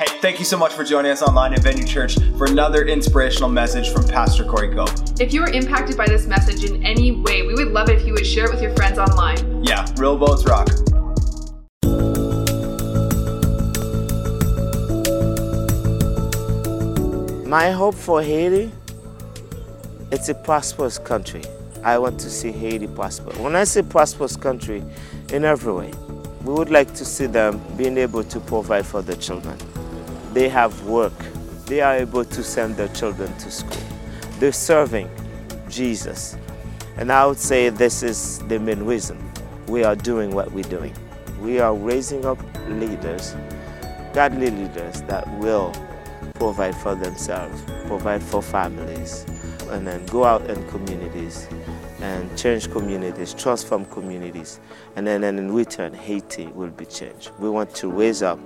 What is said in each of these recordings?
Hey, thank you so much for joining us online at Venue Church for another inspirational message from Pastor Corey Cope. If you were impacted by this message in any way, we would love it if you would share it with your friends online. Yeah, real boats rock. My hope for Haiti, it's a prosperous country. I want to see Haiti prosper. When I say prosperous country, in every way, we would like to see them being able to provide for their children. They have work. They are able to send their children to school. They're serving Jesus. And I would say this is the main reason we are doing what we're doing. We are raising up leaders, godly leaders that will provide for themselves, provide for families, and then go out in communities and change communities, transform communities, and then and in return, Haiti will be changed. We want to raise up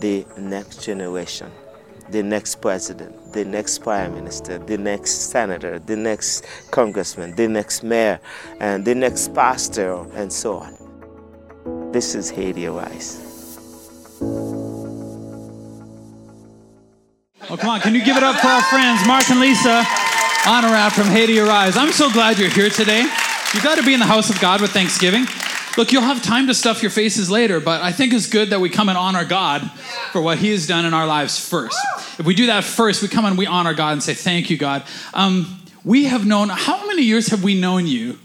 the next generation, the next president, the next prime minister, the next senator, the next congressman, the next mayor, and the next pastor, and so on. This is Haiti Arise. Oh, come on. Can you give it up for our friends, Mark and Lisa Honorat from Haiti Arise? I'm so glad you're here today. You got to be in the house of God with Thanksgiving. Look, you'll have time to stuff your faces later, but I think it's good that we come and honor God for what He has done in our lives first. If we do that first, we come and we honor God and say, Thank you, God. Um, we have known, how many years have we known you?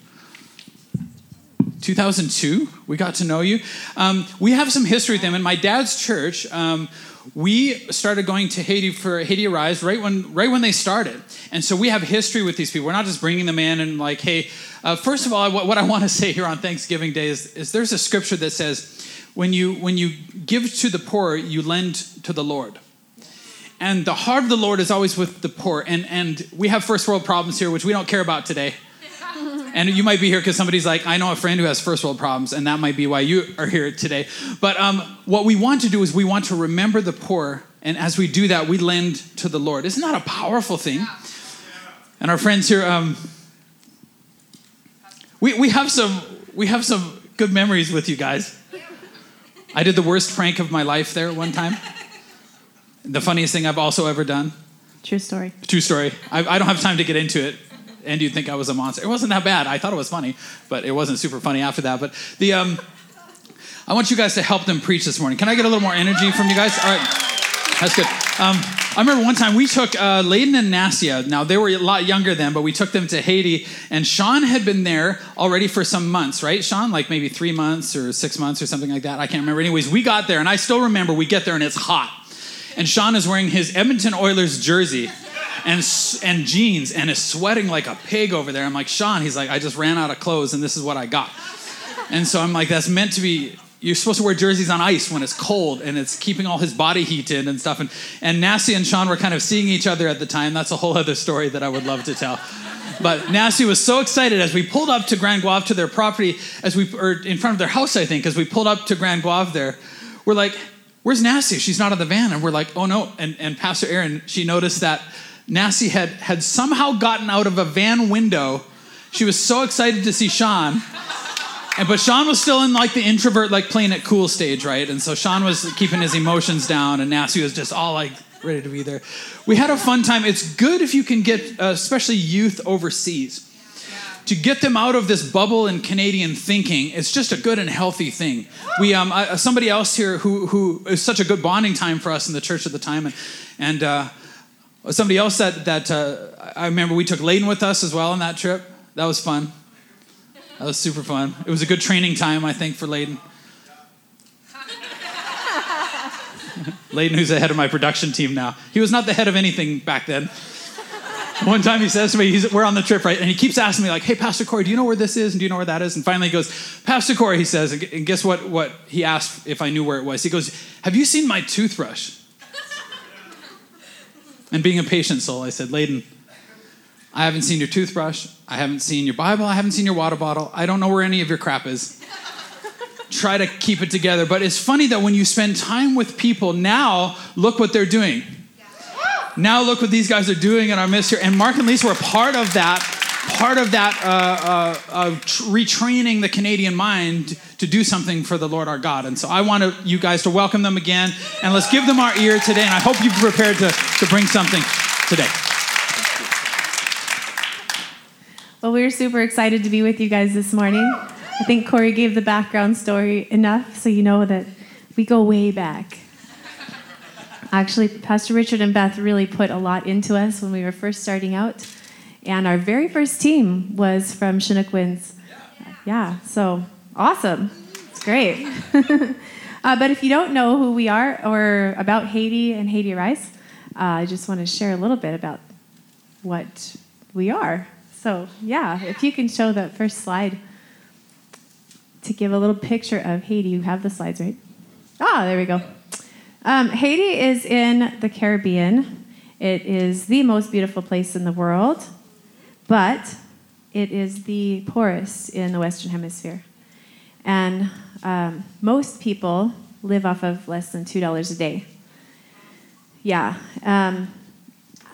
2002, we got to know you. Um, we have some history with them. In my dad's church, um, we started going to Haiti for Haiti Arise right when right when they started, and so we have history with these people. We're not just bringing them in and like, hey. Uh, first of all, what, what I want to say here on Thanksgiving Day is, is there's a scripture that says, when you when you give to the poor, you lend to the Lord. And the heart of the Lord is always with the poor. And and we have first world problems here, which we don't care about today. And you might be here because somebody's like, I know a friend who has first world problems, and that might be why you are here today. But um, what we want to do is we want to remember the poor, and as we do that, we lend to the Lord. Isn't that a powerful thing? And our friends here, um, we, we have some we have some good memories with you guys. I did the worst prank of my life there one time. The funniest thing I've also ever done. True story. True story. I, I don't have time to get into it and you'd think I was a monster. It wasn't that bad. I thought it was funny, but it wasn't super funny after that. But the um, I want you guys to help them preach this morning. Can I get a little more energy from you guys? All right, that's good. Um, I remember one time we took uh, Layden and Nasia. Now they were a lot younger then, but we took them to Haiti, and Sean had been there already for some months, right? Sean, like maybe three months or six months or something like that. I can't remember. Anyways, we got there, and I still remember we get there and it's hot, and Sean is wearing his Edmonton Oilers jersey and and jeans and is sweating like a pig over there. I'm like, Sean, he's like, I just ran out of clothes and this is what I got. And so I'm like, that's meant to be. You're supposed to wear jerseys on ice when it's cold and it's keeping all his body heat in and stuff. And and Nasty and Sean were kind of seeing each other at the time. That's a whole other story that I would love to tell. But Nasty was so excited as we pulled up to Grand-Goâve to their property, as we or in front of their house, I think, as we pulled up to Grand-Goâve there, we're like, "Where's Nasty? She's not in the van." And we're like, "Oh no!" And and Pastor Aaron, she noticed that Nasty had, had somehow gotten out of a van window. She was so excited to see Sean. And, but Sean was still in like the introvert, like playing it cool stage, right? And so Sean was keeping his emotions down, and Nasty was just all like ready to be there. We had a fun time. It's good if you can get, uh, especially youth overseas, to get them out of this bubble in Canadian thinking. It's just a good and healthy thing. We, um, uh, somebody else here who who is such a good bonding time for us in the church at the time, and and. Uh, Somebody else said that uh, I remember we took Layden with us as well on that trip. That was fun. That was super fun. It was a good training time, I think, for Layden. Layden, who's the head of my production team now. He was not the head of anything back then. One time he says to me, we're on the trip, right? And he keeps asking me, like, hey, Pastor Corey, do you know where this is? And do you know where that is? And finally he goes, Pastor Corey, he says, and guess what, what he asked if I knew where it was? He goes, have you seen my toothbrush? And being a patient soul, I said, Layden, I haven't seen your toothbrush. I haven't seen your Bible. I haven't seen your water bottle. I don't know where any of your crap is. Try to keep it together. But it's funny that when you spend time with people, now look what they're doing. Now look what these guys are doing in our midst here. And Mark and Lisa were part of that part of that uh, uh, of tr- retraining the Canadian mind to do something for the Lord our God. And so I want you guys to welcome them again, and let's give them our ear today. And I hope you've prepared to, to bring something today. Well, we're super excited to be with you guys this morning. I think Corey gave the background story enough so you know that we go way back. Actually, Pastor Richard and Beth really put a lot into us when we were first starting out. And our very first team was from Chinook Winds. Yeah, so awesome. It's great. uh, but if you don't know who we are or about Haiti and Haiti Arise, uh, I just want to share a little bit about what we are. So, yeah, if you can show that first slide to give a little picture of Haiti. You have the slides, right? Ah, there we go. Um, Haiti is in the Caribbean. It is the most beautiful place in the world, but it is the poorest in the Western Hemisphere. And um, most people live off of less than $2 a day. Yeah. Um,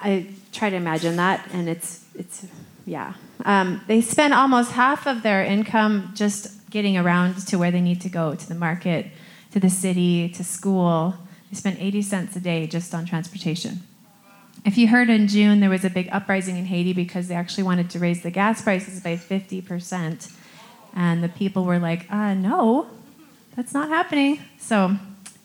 I try to imagine that, and it's, it's yeah. Um, they spend almost half of their income just getting around to where they need to go to the market, to the city, to school. They spend 80 cents a day just on transportation. If you heard in June, there was a big uprising in Haiti because they actually wanted to raise the gas prices by 50%. And the people were like, uh, no, that's not happening. So,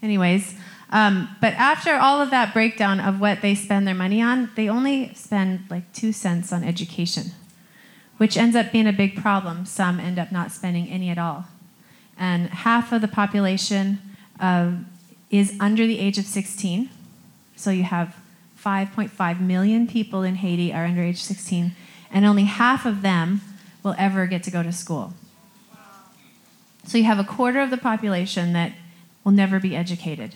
anyways, um, but after all of that breakdown of what they spend their money on, they only spend like two cents on education, which ends up being a big problem. Some end up not spending any at all. And half of the population uh, is under the age of 16. So you have 5.5 million people in Haiti are under age 16, and only half of them will ever get to go to school. So you have a quarter of the population that will never be educated.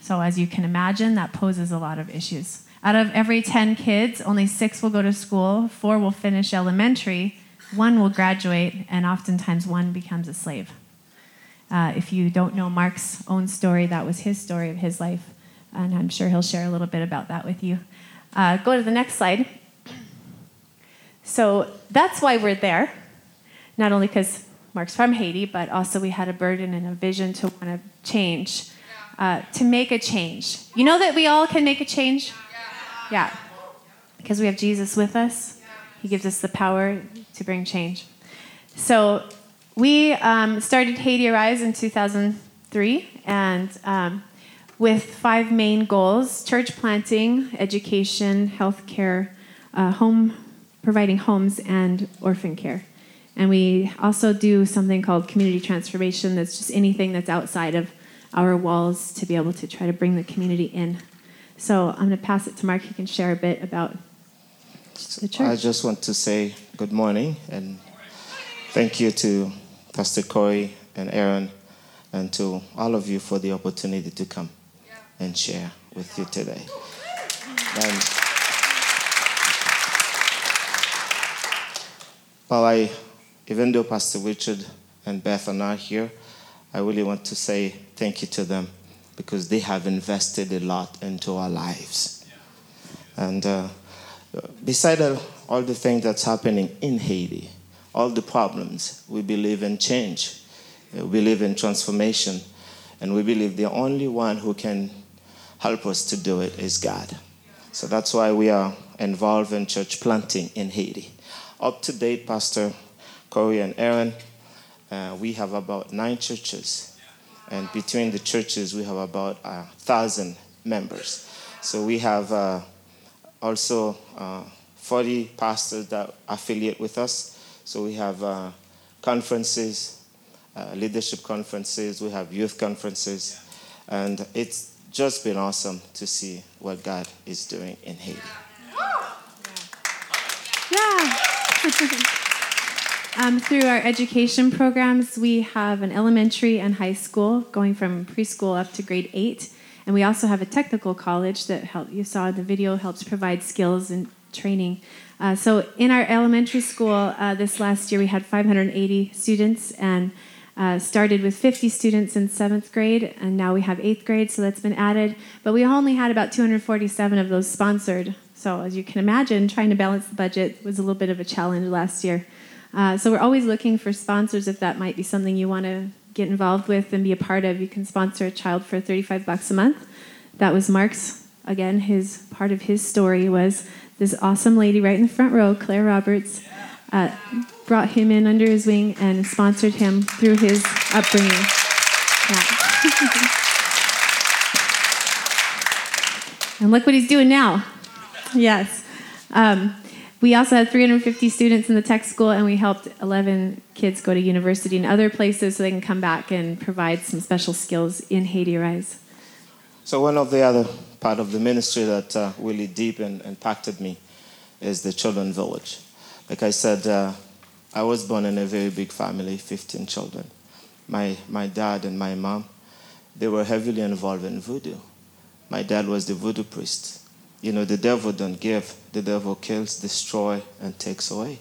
So, as you can imagine, that poses a lot of issues. Out of every 10 kids, only six will go to school, four will finish elementary, one will graduate, and oftentimes one becomes a slave. Uh, if you don't know Mark's own story, that was his story of his life, and I'm sure he'll share a little bit about that with you. Uh, go to the next slide. So that's why we're there, not only because Mark's from Haiti, but also we had a burden and a vision to want to change uh, to make a change. You know that we all can make a change? Yeah. Because we have Jesus with us, He gives us the power to bring change. So we um, started Haiti Arise in 2003, and um, with five main goals church planting, education, healthcare, uh, home, providing homes, and orphan care. And we also do something called community transformation that's just anything that's outside of our walls to be able to try to bring the community in. So I'm going to pass it to Mark. He can share a bit about the church. I just want to say good morning and thank you to Pastor Corey and Aaron and to all of you for the opportunity to come and share with you today. And while I, even though Pastor Richard and Beth are not here, I really want to say thank you to them because they have invested a lot into our lives. And uh, beside all the things that's happening in Haiti, all the problems, we believe in change. We believe in transformation. And we believe the only one who can help us to do it is God. So that's why we are involved in church planting in Haiti. Up to date, Pastor Corey and Aaron, uh, we have about nine churches. And between the churches, we have about a thousand members. So we have uh, also uh, 40 pastors that affiliate with us. So we have uh, conferences, uh, leadership conferences, we have youth conferences. And it's just been awesome to see what God is doing in Haiti. Yeah. um, through our education programs, we have an elementary and high school going from preschool up to grade eight. And we also have a technical college that help, you saw in the video helps provide skills and training. Uh, so in our elementary school uh, this last year, we had 580 students and uh, started with 50 students in seventh grade, and now we have eighth grade, so that's been added. But we only had about 247 of those sponsored So, as you can imagine, trying to balance the budget was a little bit of a challenge last year. Uh, so, we're always looking for sponsors if that might be something you want to get involved with and be a part of. You can sponsor a child for 35 bucks a month. That was Mark's, again, his part of his story was this awesome lady right in the front row, Claire Roberts, uh, brought him in under his wing and sponsored him through his upbringing. Yeah. and look what he's doing now. Yes. Um, we also had 350 students in the tech school, and we helped 11 kids go to university and other places so they can come back and provide some special skills in Haiti Arise. So one of the other part of the ministry that uh, really deep and impacted me is the children village. Like I said, uh, I was born in a very big family, 15 children. My, my dad and my mom, they were heavily involved in voodoo. My dad was the voodoo priest. You know, the devil don't give. The devil kills, destroy, and takes away.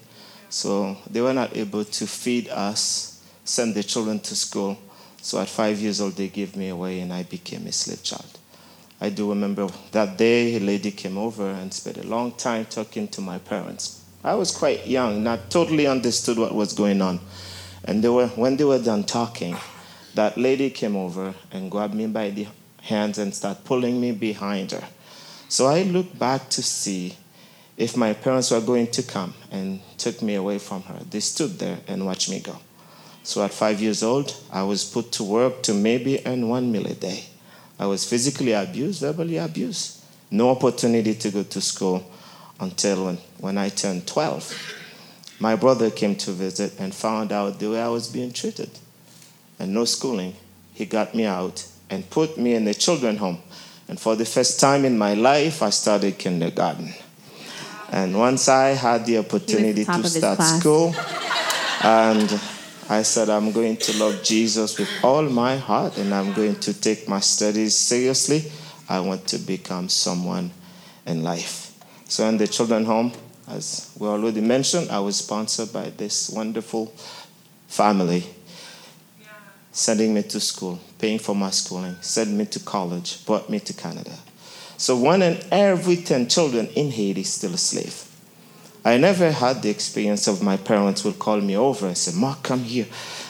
So they were not able to feed us, send the children to school. So at five years old, they gave me away, and I became a slave child. I do remember that day a lady came over and spent a long time talking to my parents. I was quite young, not totally understood what was going on. And they were, when they were done talking, that lady came over and grabbed me by the hands and started pulling me behind her. So I looked back to see if my parents were going to come and took me away from her. They stood there and watched me go. So at five years old, I was put to work to maybe earn one meal a day. I was physically abused, verbally abused. No opportunity to go to school until when, when I turned 12. My brother came to visit and found out the way I was being treated. And no schooling. He got me out and put me in a children's home. And for the first time in my life, I started kindergarten. And once I had the opportunity to start school, and I said, I'm going to love Jesus with all my heart and I'm going to take my studies seriously. I want to become someone in life. So, in the children home, as we already mentioned, I was sponsored by this wonderful family, sending me to school, paying for my schooling, sent me to college, brought me to Canada. So, one in every 10 children in Haiti is still a slave. I never had the experience of my parents would call me over and say, Mark, come here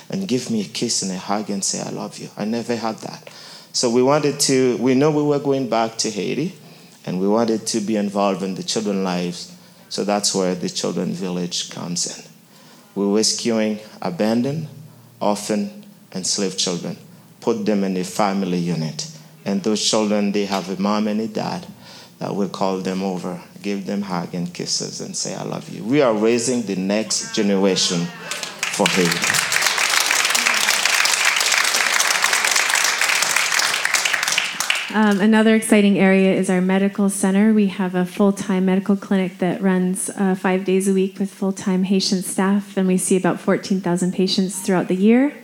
and give me a kiss and a hug and say, I love you. I never had that. So we wanted to, we know we were going back to Haiti and we wanted to be involved in the children's lives. So that's where the children village comes in. We're rescuing abandoned, orphan, and slave children, put them in a family unit. And those children, they have a mom and a dad that will call them over, give them hug and kisses, and say, I love you. We are raising the next generation for Haiti. Um, another exciting area is our medical center. We have a full time medical clinic that runs uh, five days a week with full time Haitian staff, and we see about 14,000 patients throughout the year.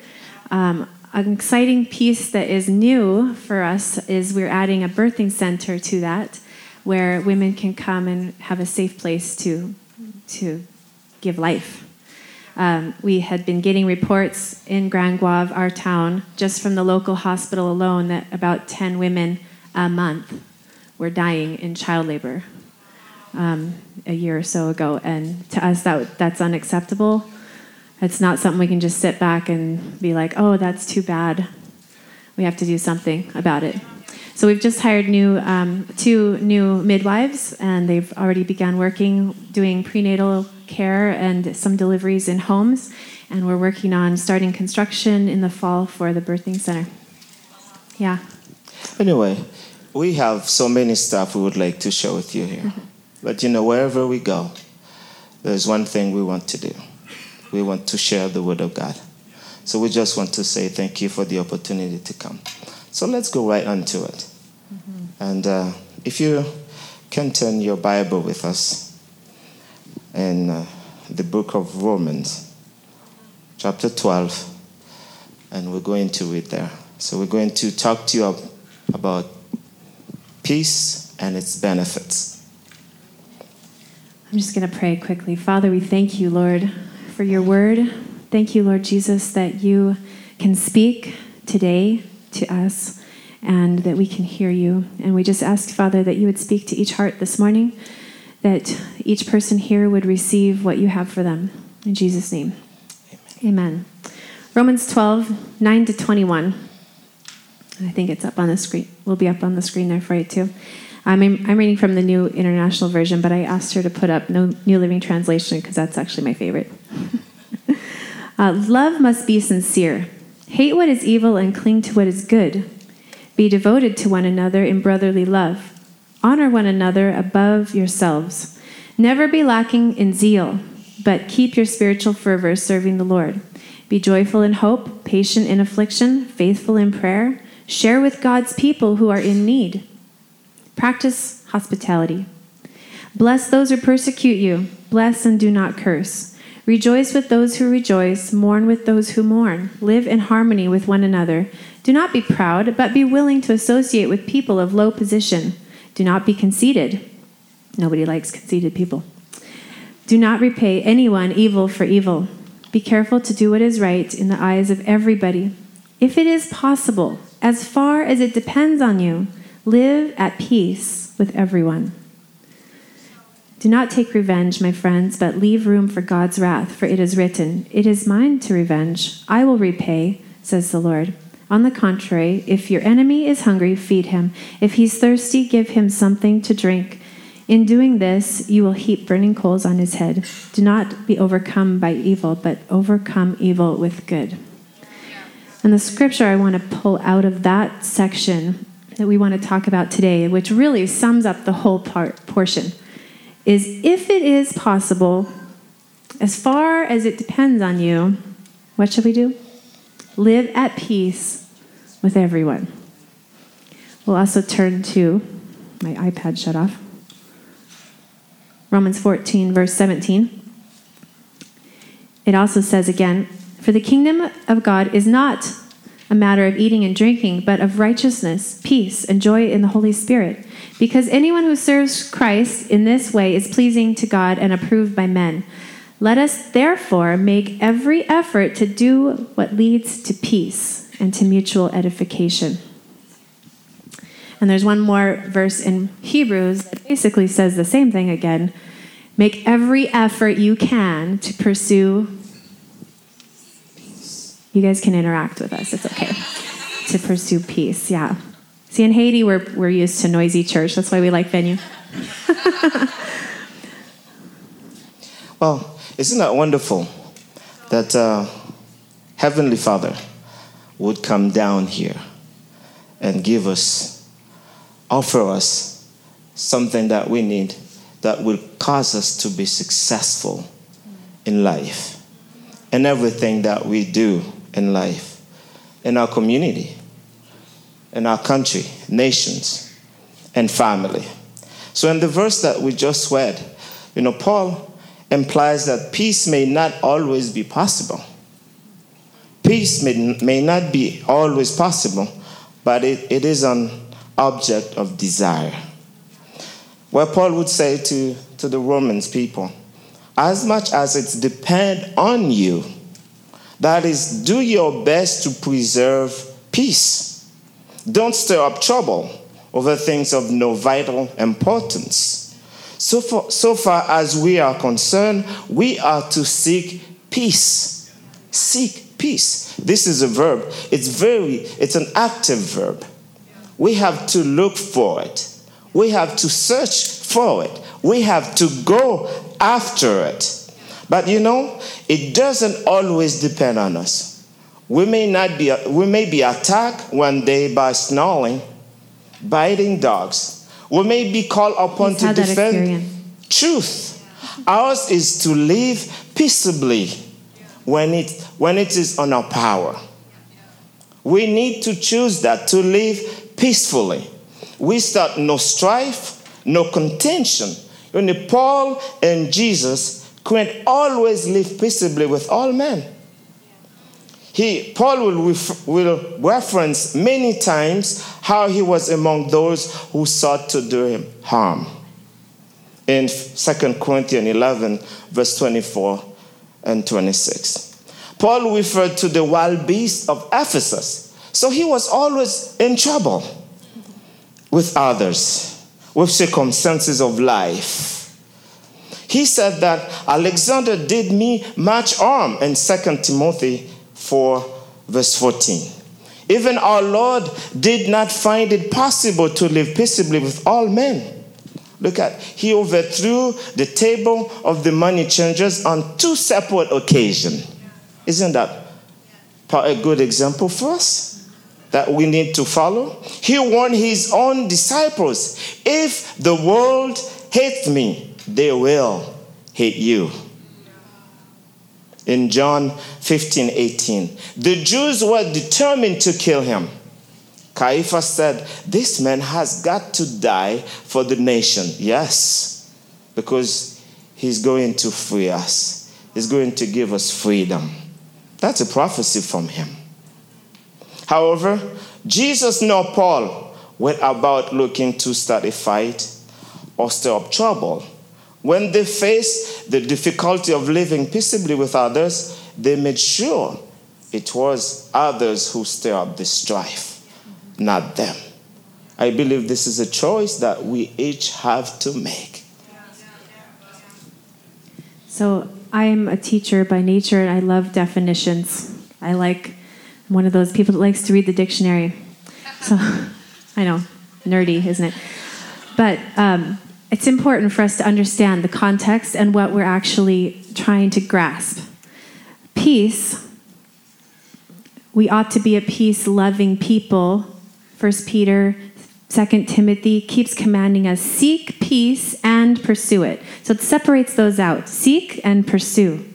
Um, an exciting piece that is new for us is we're adding a birthing center to that where women can come and have a safe place to, to give life. Um, we had been getting reports in Grand-Goâve, our town, just from the local hospital alone, that about 10 women a month were dying in child labor um, a year or so ago. And to us, that, that's unacceptable. It's not something we can just sit back and be like, oh, that's too bad. We have to do something about it. So we've just hired new um, two new midwives, and they've already begun working doing prenatal care and some deliveries in homes. And we're working on starting construction in the fall for the birthing center. Yeah. Anyway, we have so many stuff we would like to share with you here. But you know, wherever we go, there's one thing we want to do. We want to share the word of God. So we just want to say thank you for the opportunity to come. So let's go right on to it. Mm-hmm. And uh, if you can turn your Bible with us in uh, the book of Romans, chapter 12, and we're going to read there. So we're going to talk to you about peace and its benefits. I'm just going to pray quickly. Father, we thank you, Lord, for your word. Thank you, Lord Jesus, that you can speak today to us and that we can hear you. And we just ask, Father, that you would speak to each heart this morning that each person here would receive what you have for them. In Jesus' name. Amen. Romans 12, 9 to 21. I think it's up on the screen. Will be up on the screen there for you too. I'm, I'm reading from the New International Version, but I asked her to put up no New Living Translation because that's actually my favorite. uh, love must be sincere. Hate what is evil and cling to what is good. Be devoted to one another in brotherly love. Honor one another above yourselves. Never be lacking in zeal, but keep your spiritual fervor serving the Lord. Be joyful in hope, patient in affliction, faithful in prayer. Share with God's people who are in need. Practice hospitality. Bless those who persecute you. Bless and do not curse. Rejoice with those who rejoice. Mourn with those who mourn. Live in harmony with one another. Do not be proud, but be willing to associate with people of low position. Do not be conceited. Nobody likes conceited people. Do not repay anyone evil for evil. Be careful to do what is right in the eyes of everybody. If it is possible, as far as it depends on you, live at peace with everyone. Do not take revenge, my friends, but leave room for God's wrath, for it is written, It is mine to revenge. I will repay, says the Lord. On the contrary, if your enemy is hungry, feed him. If he's thirsty, give him something to drink. In doing this, you will heap burning coals on his head. Do not be overcome by evil, but overcome evil with good. And the scripture I want to pull out of that section that we want to talk about today, which really sums up the whole part, portion, is if it is possible, as far as it depends on you, what should we do? Live at peace with everyone. We'll also turn to my iPad shut off. Romans 14, verse 17. It also says again, For the kingdom of God is not a matter of eating and drinking, but of righteousness, peace, and joy in the Holy Spirit. Because anyone who serves Christ in this way is pleasing to God and approved by men. Let us therefore make every effort to do what leads to peace and to mutual edification. And there's one more verse in Hebrews that basically says the same thing again. Make every effort you can to pursue. Peace. You guys can interact with us, it's okay. To pursue peace, yeah. See, in Haiti, we're, we're used to noisy church. That's why we like venue. well, isn't that wonderful that uh, Heavenly Father would come down here and give us, offer us something that we need that will cause us to be successful in life and everything that we do in life, in our community, in our country, nations, and family. So, in the verse that we just read, you know, Paul implies that peace may not always be possible. Peace may, may not be always possible, but it, it is an object of desire. Where Paul would say to, to the Romans people, as much as it depends on you, that is, do your best to preserve peace. Don't stir up trouble over things of no vital importance. So far, so far as we are concerned, we are to seek peace. Seek peace. This is a verb. It's very, it's an active verb. We have to look for it. We have to search for it. We have to go after it. But you know, it doesn't always depend on us. We may not be we may be attacked one day by snarling, biting dogs. We may be called upon He's to defend truth. Ours is to live peaceably when it when it is on our power. We need to choose that to live peacefully. We start no strife, no contention. When Paul and Jesus can always live peaceably with all men. He, Paul will, ref, will reference many times how he was among those who sought to do him harm. In 2 Corinthians 11, verse 24 and 26. Paul referred to the wild beasts of Ephesus. So he was always in trouble with others, with circumstances of life. he said that Alexander did me much harm in 2 Timothy 4, verse 14. Even our Lord did not find it possible to live peaceably with all men. Look at, he overthrew the table of the money changers on two separate occasions. Isn't that a good example for us that we need to follow? He warned his own disciples if the world hates me, they will hate you in John 15 18. The Jews were determined to kill him. Caiaphas said, This man has got to die for the nation. Yes, because he's going to free us, he's going to give us freedom. That's a prophecy from him. However, Jesus nor Paul went about looking to start a fight or stir up trouble. When they faced the difficulty of living peaceably with others, they made sure it was others who stir up the strife, not them. I believe this is a choice that we each have to make. So, I'm a teacher by nature and I love definitions. I like, I'm one of those people that likes to read the dictionary. So, I know, nerdy, isn't it? But um, it's important for us to understand the context and what we're actually trying to grasp. Peace, we ought to be a peace loving people. First Peter, Second Timothy keeps commanding us seek peace and pursue it. So it separates those out seek and pursue.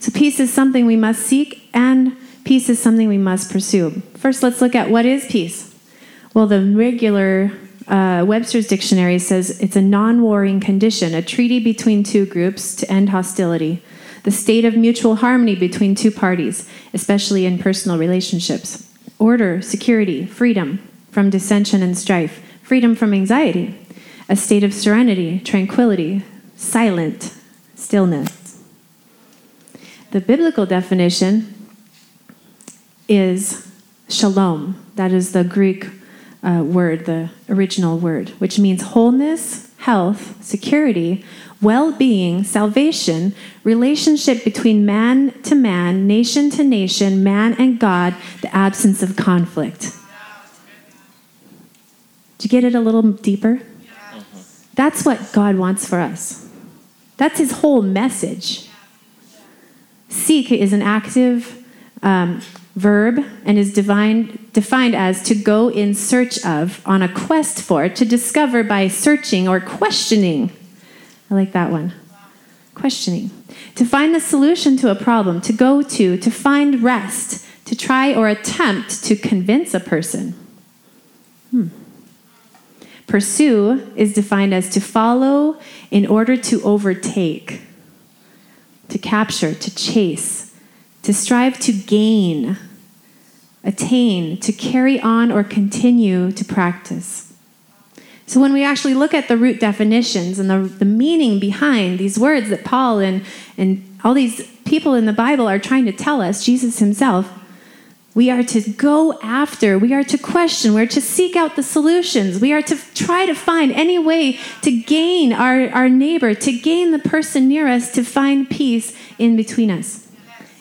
So peace is something we must seek, and peace is something we must pursue. First, let's look at what is peace. Well, the regular uh, Webster's dictionary says it's a non warring condition, a treaty between two groups to end hostility, the state of mutual harmony between two parties, especially in personal relationships, order, security, freedom from dissension and strife, freedom from anxiety, a state of serenity, tranquility, silent stillness. The biblical definition is shalom. That is the Greek uh, word, the original word, which means wholeness, health, security, well being, salvation, relationship between man to man, nation to nation, man and God, the absence of conflict. You get it a little deeper? That's what God wants for us. That's his whole message. Seek is an active um, verb and is divine, defined as to go in search of, on a quest for, to discover by searching or questioning. I like that one. Questioning. To find the solution to a problem, to go to, to find rest, to try or attempt to convince a person. Hmm. Pursue is defined as to follow in order to overtake, to capture, to chase to strive to gain, attain, to carry on or continue to practice. So, when we actually look at the root definitions and the, the meaning behind these words that Paul and, and all these people in the Bible are trying to tell us, Jesus himself, we are to go after, we are to question, we are to seek out the solutions, we are to try to find any way to gain our, our neighbor, to gain the person near us, to find peace in between us.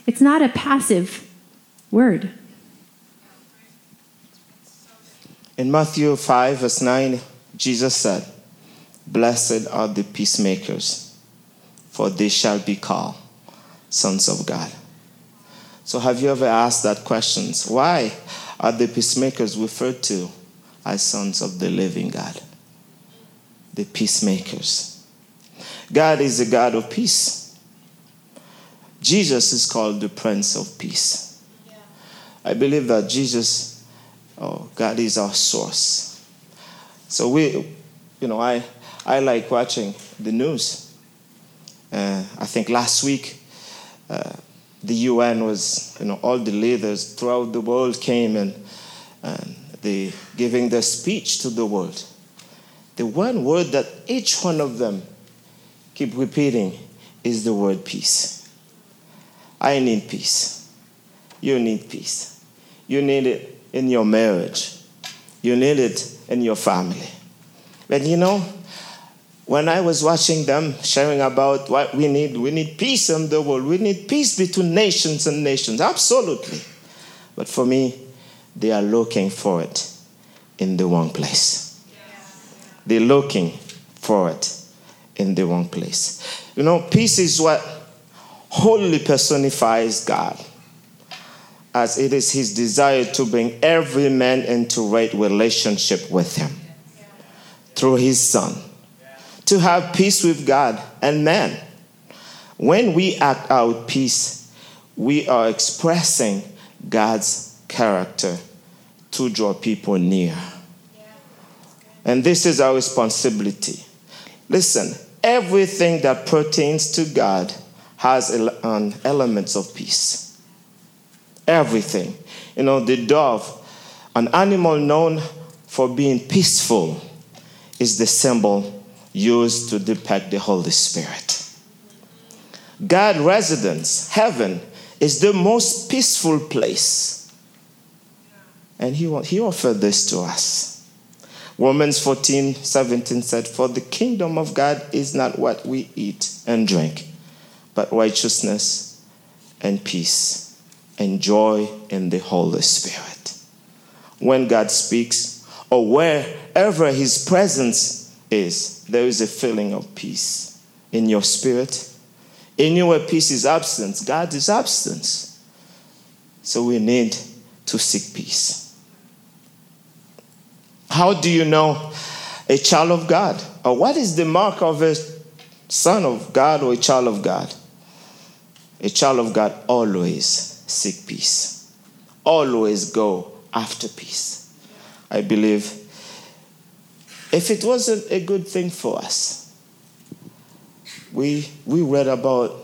It's not a passive word. In Matthew 5, verse 9, Jesus said, Blessed are the peacemakers, for they shall be called sons of God. So, have you ever asked that question? Why are the peacemakers referred to as sons of the living God? The peacemakers. God is a God of peace. Jesus is called the Prince of Peace. Yeah. I believe that Jesus, oh, God is our source. So we, you know, I, I like watching the news. Uh, I think last week, uh, the UN was, you know, all the leaders throughout the world came and, and they giving their speech to the world. The one word that each one of them keep repeating is the word peace. I need peace. You need peace. You need it in your marriage. You need it in your family. But you know, when I was watching them sharing about what we need, we need peace in the world, we need peace between nations and nations, absolutely. But for me, they are looking for it in the wrong place. They're looking for it in the wrong place. You know, peace is what wholly personifies God, as it is his desire to bring every man into right relationship with him through his son, to have peace with God and man. When we act out peace, we are expressing God's character to draw people near. And this is our responsibility. Listen, everything that pertains to God has um, elements of peace. Everything. You know, the dove, an animal known for being peaceful, is the symbol used to depict the Holy Spirit. God residence, heaven, is the most peaceful place. And he, he offered this to us. Romans 14, 17 said, For the kingdom of God is not what we eat and drink, but righteousness and peace and joy in the Holy Spirit. When God speaks, or wherever his presence is, there is a feeling of peace in your spirit. In you, where peace is absence, God is absence. So we need to seek peace. How do you know a child of God? Or what is the mark of a son of God or a child of God? A child of God always seek peace, always go after peace. I believe if it wasn't a good thing for us, we, we read about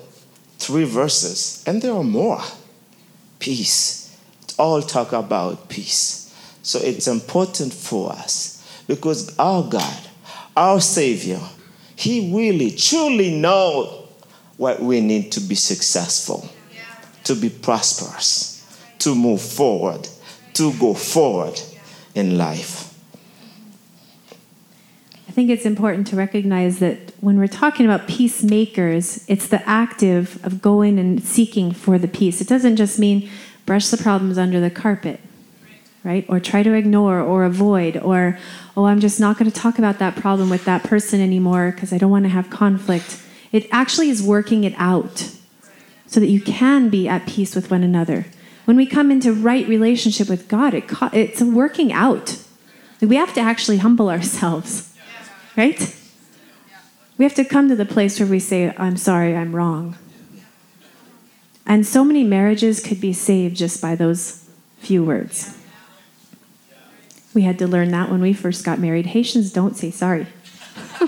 three verses, and there are more. Peace. All talk about peace. So it's important for us because our God, our Savior, He really, truly knows what we need to be successful, to be prosperous, to move forward, to go forward in life. I think it's important to recognize that when we're talking about peacemakers, it's the active of going and seeking for the peace. It doesn't just mean brush the problems under the carpet right? Or try to ignore or avoid, or, oh, I'm just not going to talk about that problem with that person anymore because I don't want to have conflict. It actually is working it out so that you can be at peace with one another. When we come into right relationship with God, it, it's working out. We have to actually humble ourselves, right? We have to come to the place where we say, I'm sorry, I'm wrong. And so many marriages could be saved just by those few words. We had to learn that when we first got married. Haitians don't say sorry.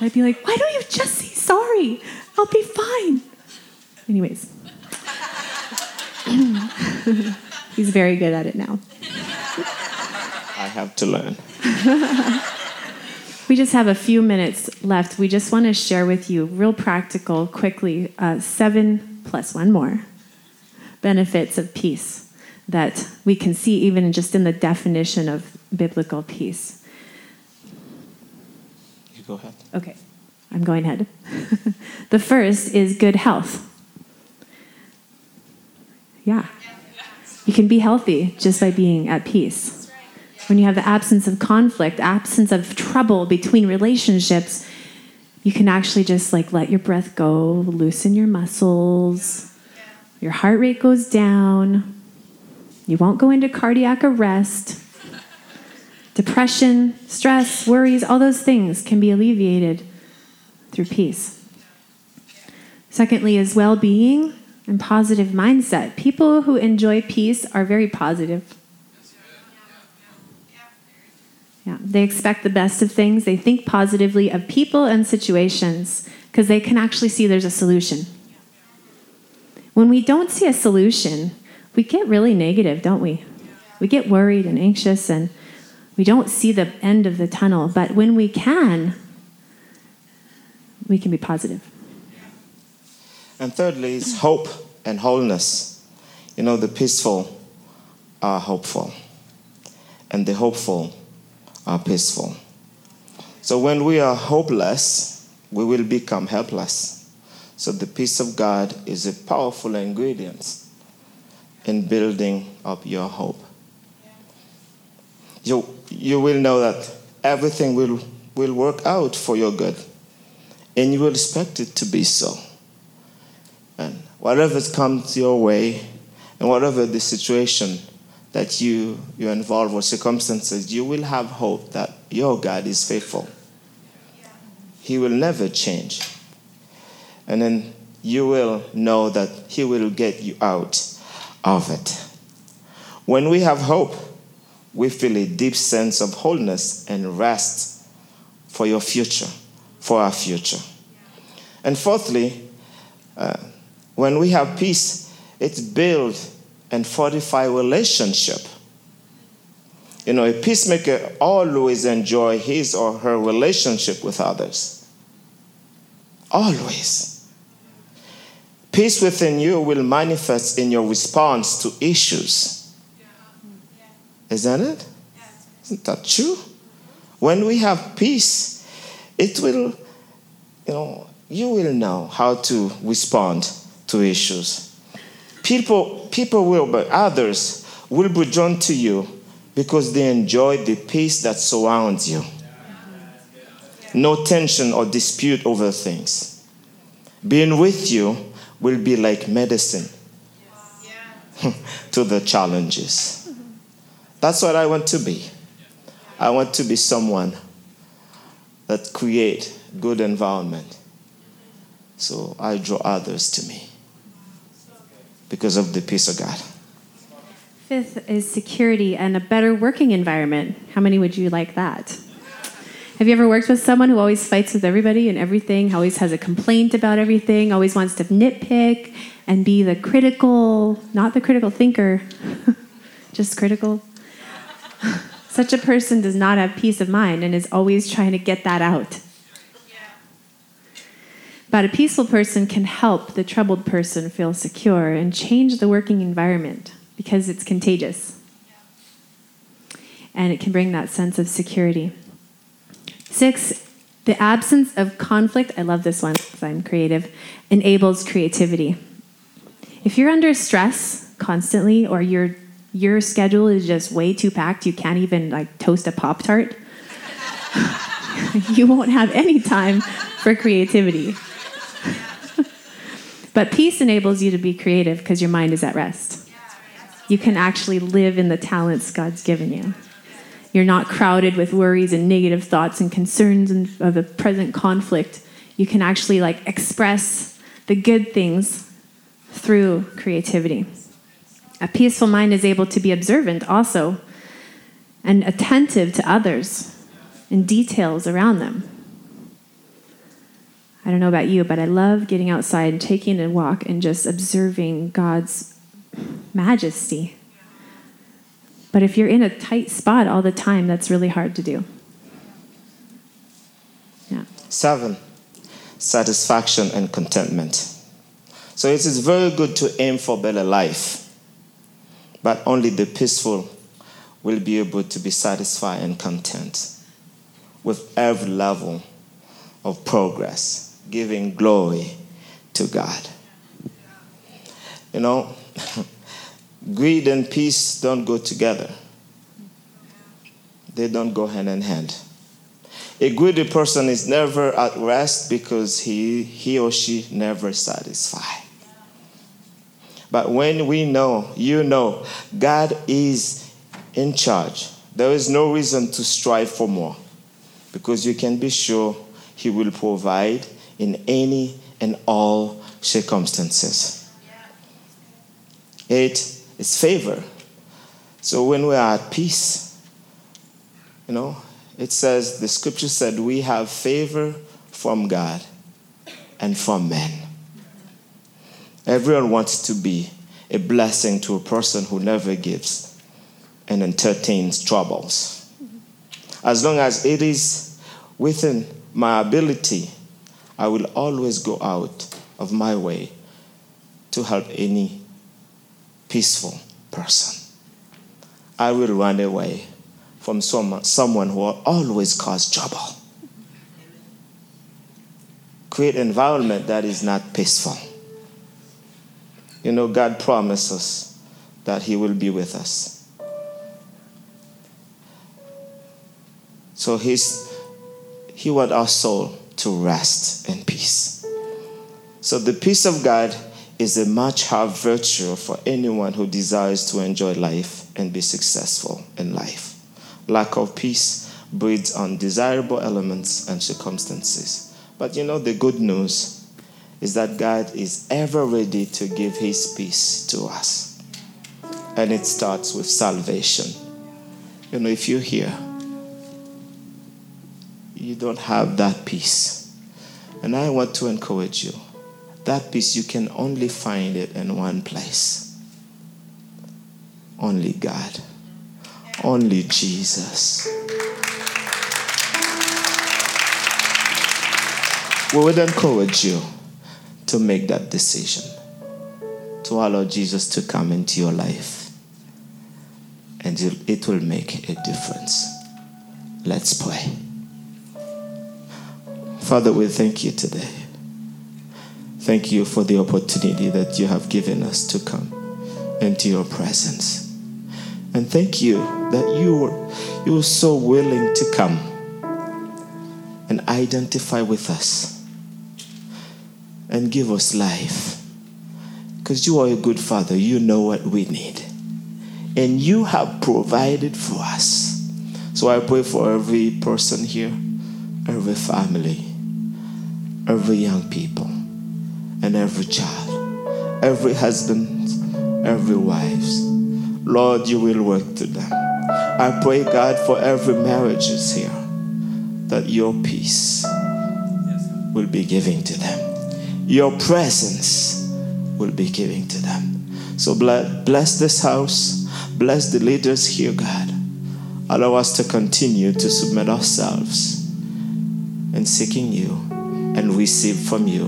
I'd be like, why don't you just say sorry? I'll be fine. Anyways, he's very good at it now. I have to learn. we just have a few minutes left. We just want to share with you, real practical, quickly, uh, seven plus one more benefits of peace that we can see even just in the definition of biblical peace. You go ahead. Okay, I'm going ahead. the first is good health. Yeah. You can be healthy just by being at peace. When you have the absence of conflict, absence of trouble between relationships, you can actually just like let your breath go, loosen your muscles. Your heart rate goes down, you won't go into cardiac arrest. Depression, stress, worries, all those things can be alleviated through peace. Secondly, is well being and positive mindset. People who enjoy peace are very positive. Yeah, they expect the best of things. They think positively of people and situations because they can actually see there's a solution. When we don't see a solution, we get really negative, don't we? We get worried and anxious and we don't see the end of the tunnel. But when we can, we can be positive. And thirdly, is hope and wholeness. You know, the peaceful are hopeful, and the hopeful are peaceful. So when we are hopeless, we will become helpless. So the peace of God is a powerful ingredient in building up your hope. You, you will know that everything will, will work out for your good, and you will expect it to be so. And whatever comes your way, and whatever the situation that you, you're involved with, circumstances, you will have hope that your God is faithful. He will never change. And then you will know that He will get you out of it. When we have hope, we feel a deep sense of wholeness and rest for your future, for our future. And fourthly, uh, when we have peace, it builds and fortify relationship. You know, a peacemaker always enjoy his or her relationship with others. Always. Peace within you will manifest in your response to issues. Isn't it? Isn't that true? When we have peace, it will, you know, you will know how to respond to issues. People, people will, but others will be drawn to you because they enjoy the peace that surrounds you. No tension or dispute over things. Being with you will be like medicine to the challenges. That's what I want to be. I want to be someone that create good environment. So I draw others to me because of the peace of God. Fifth is security and a better working environment. How many would you like that? Have you ever worked with someone who always fights with everybody and everything, always has a complaint about everything, always wants to nitpick and be the critical, not the critical thinker, just critical? Such a person does not have peace of mind and is always trying to get that out. But a peaceful person can help the troubled person feel secure and change the working environment because it's contagious. And it can bring that sense of security. Six, the absence of conflict, I love this one because I'm creative, enables creativity. If you're under stress constantly or your your schedule is just way too packed, you can't even like toast a pop tart. you won't have any time for creativity. But peace enables you to be creative because your mind is at rest. You can actually live in the talents God's given you. You're not crowded with worries and negative thoughts and concerns of the present conflict. You can actually like express the good things through creativity. A peaceful mind is able to be observant also and attentive to others and details around them. I don't know about you, but I love getting outside and taking a walk and just observing God's majesty. But if you're in a tight spot all the time, that's really hard to do. Yeah. Seven, satisfaction and contentment. So it is very good to aim for a better life, but only the peaceful will be able to be satisfied and content with every level of progress, giving glory to God. You know, greed and peace don't go together, they don't go hand in hand. A greedy person is never at rest because he, he or she never satisfied. But when we know, you know, God is in charge, there is no reason to strive for more because you can be sure He will provide in any and all circumstances. It is favor. So when we are at peace, you know, it says, the scripture said, we have favor from God and from men. Everyone wants to be a blessing to a person who never gives and entertains troubles. As long as it is within my ability, I will always go out of my way to help any peaceful person. I will run away from someone, someone who will always cause trouble. create environment that is not peaceful. You know, God promised us that He will be with us. So he's, He wants our soul to rest in peace. So the peace of God is a much higher virtue for anyone who desires to enjoy life and be successful in life. Lack of peace breeds undesirable elements and circumstances. But you know, the good news is that God is ever ready to give His peace to us. And it starts with salvation. You know, if you're here, you don't have that peace. And I want to encourage you that peace, you can only find it in one place only God, only Jesus. We would encourage you to make that decision, to allow Jesus to come into your life, and it will make a difference. Let's pray. Father, we thank you today. Thank you for the opportunity that you have given us to come into your presence. And thank you that you were, you were so willing to come and identify with us and give us life. Because you are a good father, you know what we need. And you have provided for us. So I pray for every person here, every family, every young people, and every child, every husband, every wives. Lord, you will work to them. I pray, God, for every marriages here, that your peace will be giving to them your presence will be giving to them. So bless this house, bless the leaders here, God. Allow us to continue to submit ourselves in seeking you and receive from you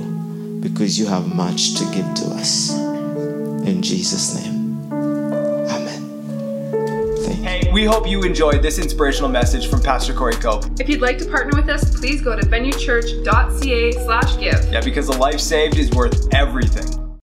because you have much to give to us. In Jesus' name. Amen. Hey, we hope you enjoyed this inspirational message from Pastor Corey Cope. If you'd like to partner with us, please go to venuechurch.ca slash give. Yeah, because a life saved is worth everything.